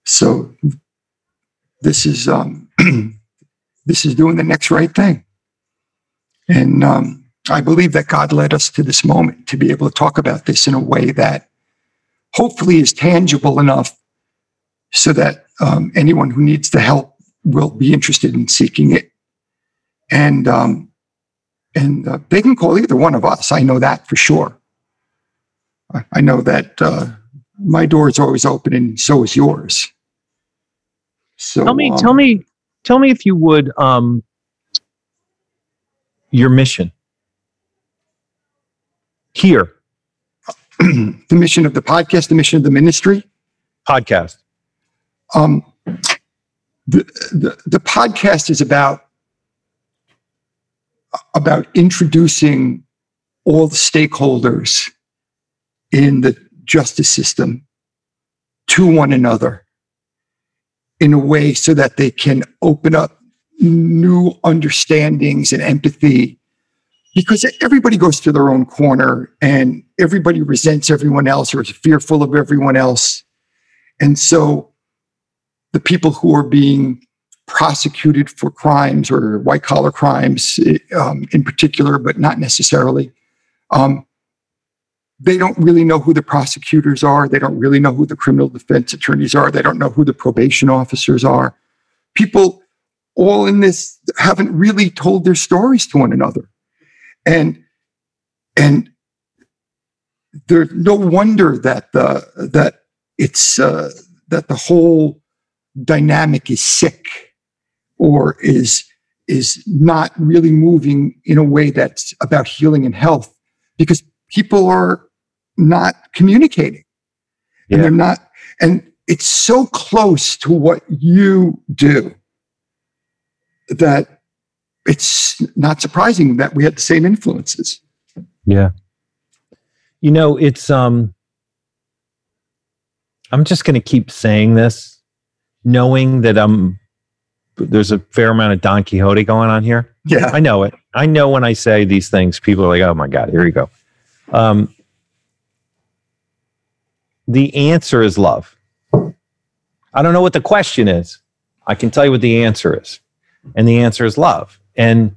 So this is um, this is doing the next right thing, and um, I believe that God led us to this moment to be able to talk about this in a way that hopefully is tangible enough so that um, anyone who needs the help will be interested in seeking it. And um, and uh, they can call either one of us. I know that for sure. I, I know that uh, my door is always open, and so is yours. So tell me um, tell me tell me if you would um your mission here the mission of the podcast, the mission of the ministry. podcast Um, the, the the podcast is about about introducing all the stakeholders in the justice system to one another in a way so that they can open up new understandings and empathy. Because everybody goes to their own corner and everybody resents everyone else or is fearful of everyone else. And so the people who are being prosecuted for crimes or white collar crimes um, in particular, but not necessarily, um, they don't really know who the prosecutors are. They don't really know who the criminal defense attorneys are. They don't know who the probation officers are. People all in this haven't really told their stories to one another. And, and there's no wonder that the, that it's, uh, that the whole dynamic is sick or is is not really moving in a way that's about healing and health because people are not communicating. And they're not, and it's so close to what you do that it's not surprising that we had the same influences. Yeah. You know, it's um I'm just going to keep saying this knowing that I'm there's a fair amount of Don Quixote going on here. Yeah. I know it. I know when I say these things people are like, "Oh my god, here you go." Um the answer is love. I don't know what the question is. I can tell you what the answer is. And the answer is love. And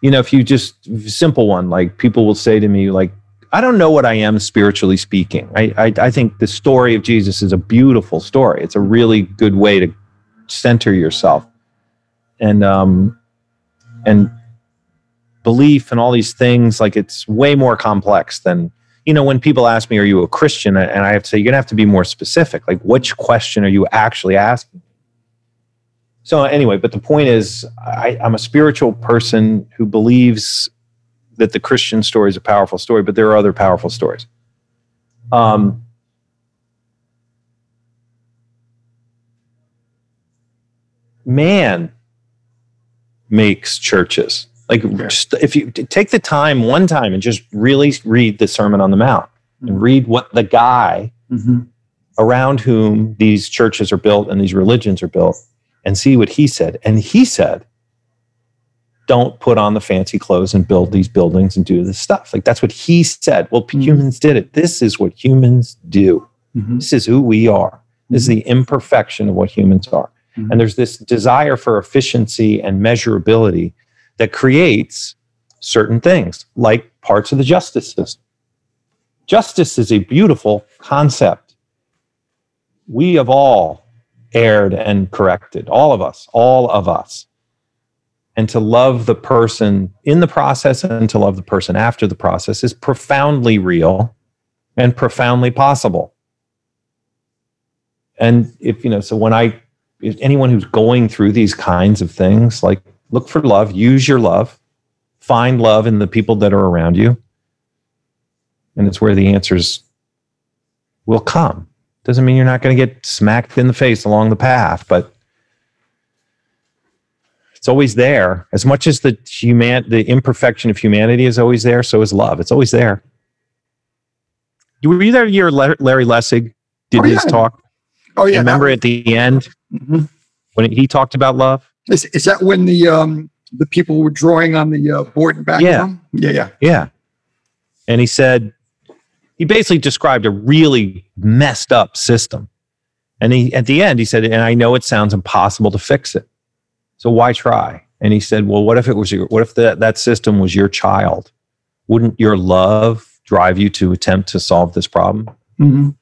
you know, if you just simple one, like people will say to me, like, I don't know what I am spiritually speaking. I, I I think the story of Jesus is a beautiful story. It's a really good way to center yourself, and um, and belief and all these things. Like it's way more complex than you know. When people ask me, "Are you a Christian?" and I have to say, you're gonna have to be more specific. Like, which question are you actually asking? So anyway, but the point is, I, I'm a spiritual person who believes that the Christian story is a powerful story, but there are other powerful stories. Um, man makes churches. Like, just, if you take the time one time and just really read the Sermon on the Mount and read what the guy around whom these churches are built and these religions are built and see what he said. And he said, don't put on the fancy clothes and build these buildings and do this stuff. Like that's what he said. Well, Mhm. humans did it. This is what humans do. Mhm. This is who we are. This is the imperfection of what humans are. Mhm. And there's this desire for efficiency and measurability that creates certain things, like parts of the justice system. Justice is a beautiful concept. We have all erred and corrected, all of us, all of us. And to love the person in the process and to love the person after the process is profoundly real and profoundly possible. And if, you know, so when I, anyone who's going through these kinds of things, like look for love, use your love, find love in the people that are around you. And it's where the answers will come. Doesn't mean you're not going to get smacked in the face along the path, but it's always there. As much as the human, the imperfection of humanity is always there, so is love. It's always there. You were you there year Larry Lessig did Oh, his talk? Oh yeah. Remember at the end Mhm. when he talked about love? Is, is that when the um the people were drawing on the uh, board and back? Yeah. them? Yeah. Yeah. Yeah. And he said, he basically described a really messed up system. And he, at the end, he said, and I know it sounds impossible to fix it. So why try? And he said, well, what if it was your, what if that, that system was your child? Wouldn't your love drive you to attempt to solve this problem? Mhm.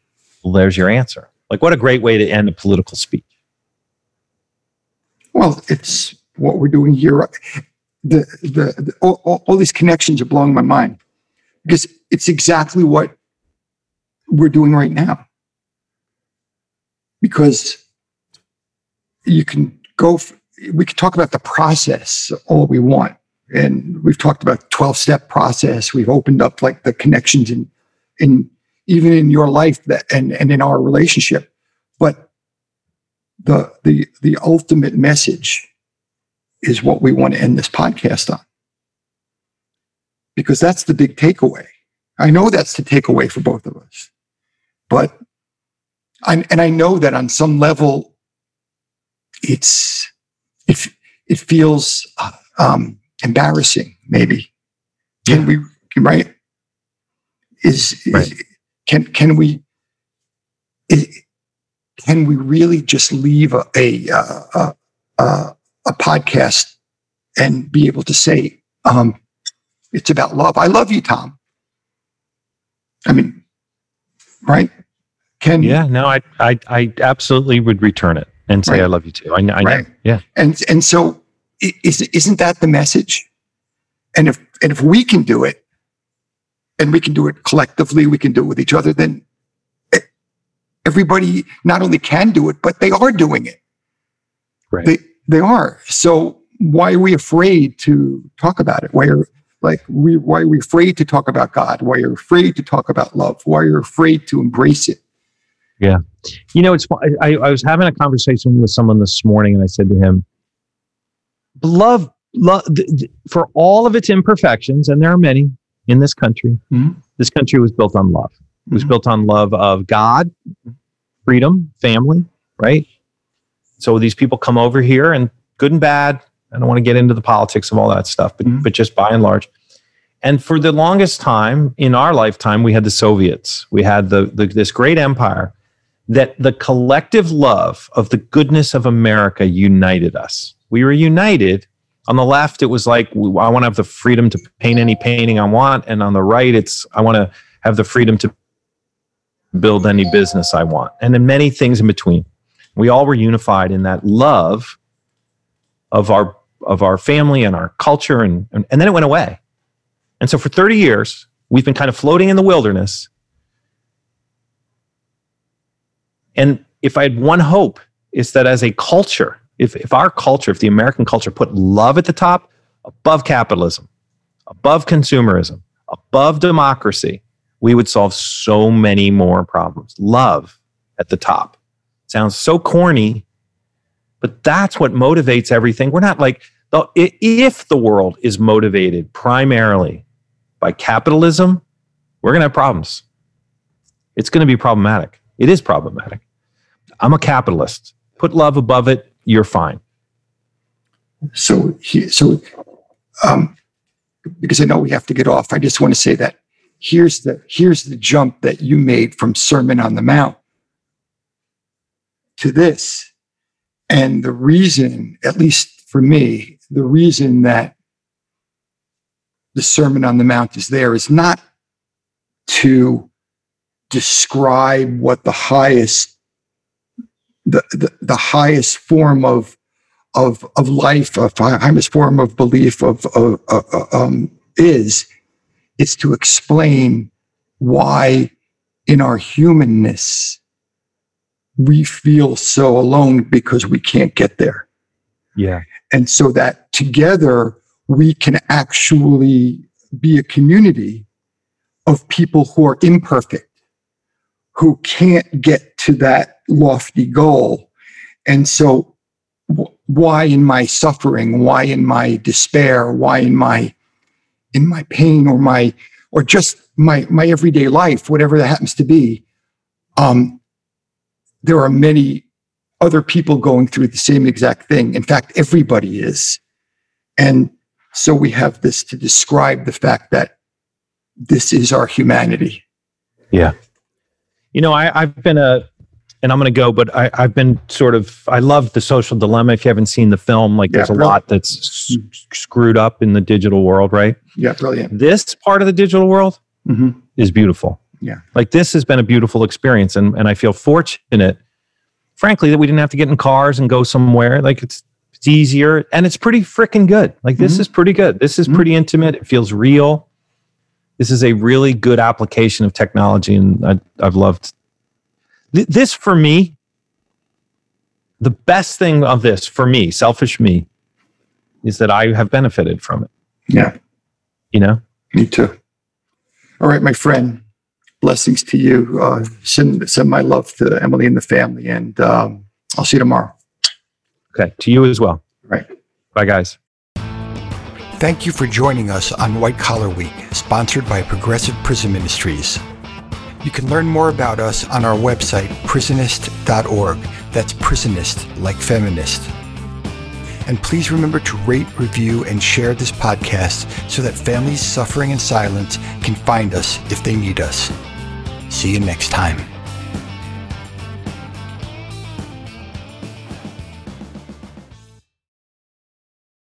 Well, there's your answer. Like, what a great way to end a political speech. Well, it's what we're doing here. The, the, the all, all, these connections are blowing my mind because it's exactly what we're doing right now. Because you can go, f- we can talk about the process all we want. And we've talked about 12 step process. We've opened up like the connections in, in even in your life that, and, and in our relationship. But the the the ultimate message is what we want to end this podcast on because that's the big takeaway i know that's the takeaway for both of us but I, and i know that on some level it's it, it feels um, embarrassing maybe can we right is, is Right. Can can we can we really just leave a a, a, a, a podcast and be able to say um, it's about love? I love you, Tom. I mean, right? Can Yeah, no, I, I, I absolutely would return it and say, Right. I love you too. I, know- I know. Right. Yeah. and and so is isn't that the message? And if and if we can do it, and we can do it collectively, we can do it with each other, then everybody not only can do it, but they are doing it. Right. They they are. So why are we afraid to talk about it? Why are Like, we, why are we afraid to talk about God? Why are you afraid to talk about love? Why are you afraid to embrace it? Yeah. You know, it's I, I was having a conversation with someone this morning, and I said to him, "Love, love, for all of its imperfections, and there are many in this country. Mhm. This country was built on love. It was Mhm. built on love of God, freedom, family, right? So these people come over here, and good and bad. I don't want to get into the politics of all that stuff, but Mhm. but just by and large." And for the longest time in our lifetime, we had the Soviets. We had the, the this great empire that the collective love of the goodness of America united us. We were united. On the left, it was like, I want to have the freedom to paint any painting I want. And on the right, it's, I want to have the freedom to build any business I want. And then many things in between. We all were unified in that love of our, of our family and our culture. And, and, and then it went away. And so for 30 years, we've been kind of floating in the wilderness And if I had one hope, is that as a culture, if, if our culture, if the American culture put love at the top, above capitalism, above consumerism, above democracy, we would solve so many more problems. Love at the top. Sounds so corny, but that's what motivates everything. We're not like, if the world is motivated primarily by capitalism, we're going to have problems. It's going to be problematic. It is problematic. I'm a capitalist. Put love above it, you're fine. So, so, um, because I know we have to get off, I just want to say that here's the here's the jump that you made from Sermon on the Mount to this, and the reason, at least for me, the reason that the Sermon on the Mount is there is not to describe what the highest the, the, the highest form of of of life, of highest form of belief of, of, uh, um, is, it's to explain why in our humanness we feel so alone because we can't get there. Yeah. And so that together we can actually be a community of people who are imperfect, who can't get to that lofty goal. And so wh- why in my suffering, why in my despair, why in my in my pain or my or just my my everyday life, whatever that happens to be, um, there are many other people going through the same exact thing. In fact, everybody is. And so we have this to describe the fact that this is our humanity. You know, I, I've been a, and I'm going to go, but I, I've been sort of, I love the social dilemma. If you haven't seen the film, like Yeah, there's a lot that's s- screwed up in the digital world, right? Yeah, brilliant. This part of the digital world Mhm. is beautiful. Yeah. Like this has been a beautiful experience. And, and I feel fortunate, frankly, that we didn't have to get in cars and go somewhere. Like it's, it's easier and it's pretty freaking good. Like this Mhm. is pretty good. This is Mhm. pretty intimate. It feels real. This is a really good application of technology. And I, I've loved Th- this for me. The best thing of this for me, selfish me, is that I have benefited from it. Yeah, You know? me too. All right, my friend. Blessings to you. Uh, send send my love to Emily and the family, and um, I'll see you tomorrow. Okay. To you as well. Right. Bye, guys. Thank you for joining us on White Collar Week, sponsored by Progressive Prison Ministries. You can learn more about us on our website, prisonist.org. That's prisonist, like feminist. And please remember to rate, review, and share this podcast so that families suffering in silence can find us if they need us. See you next time.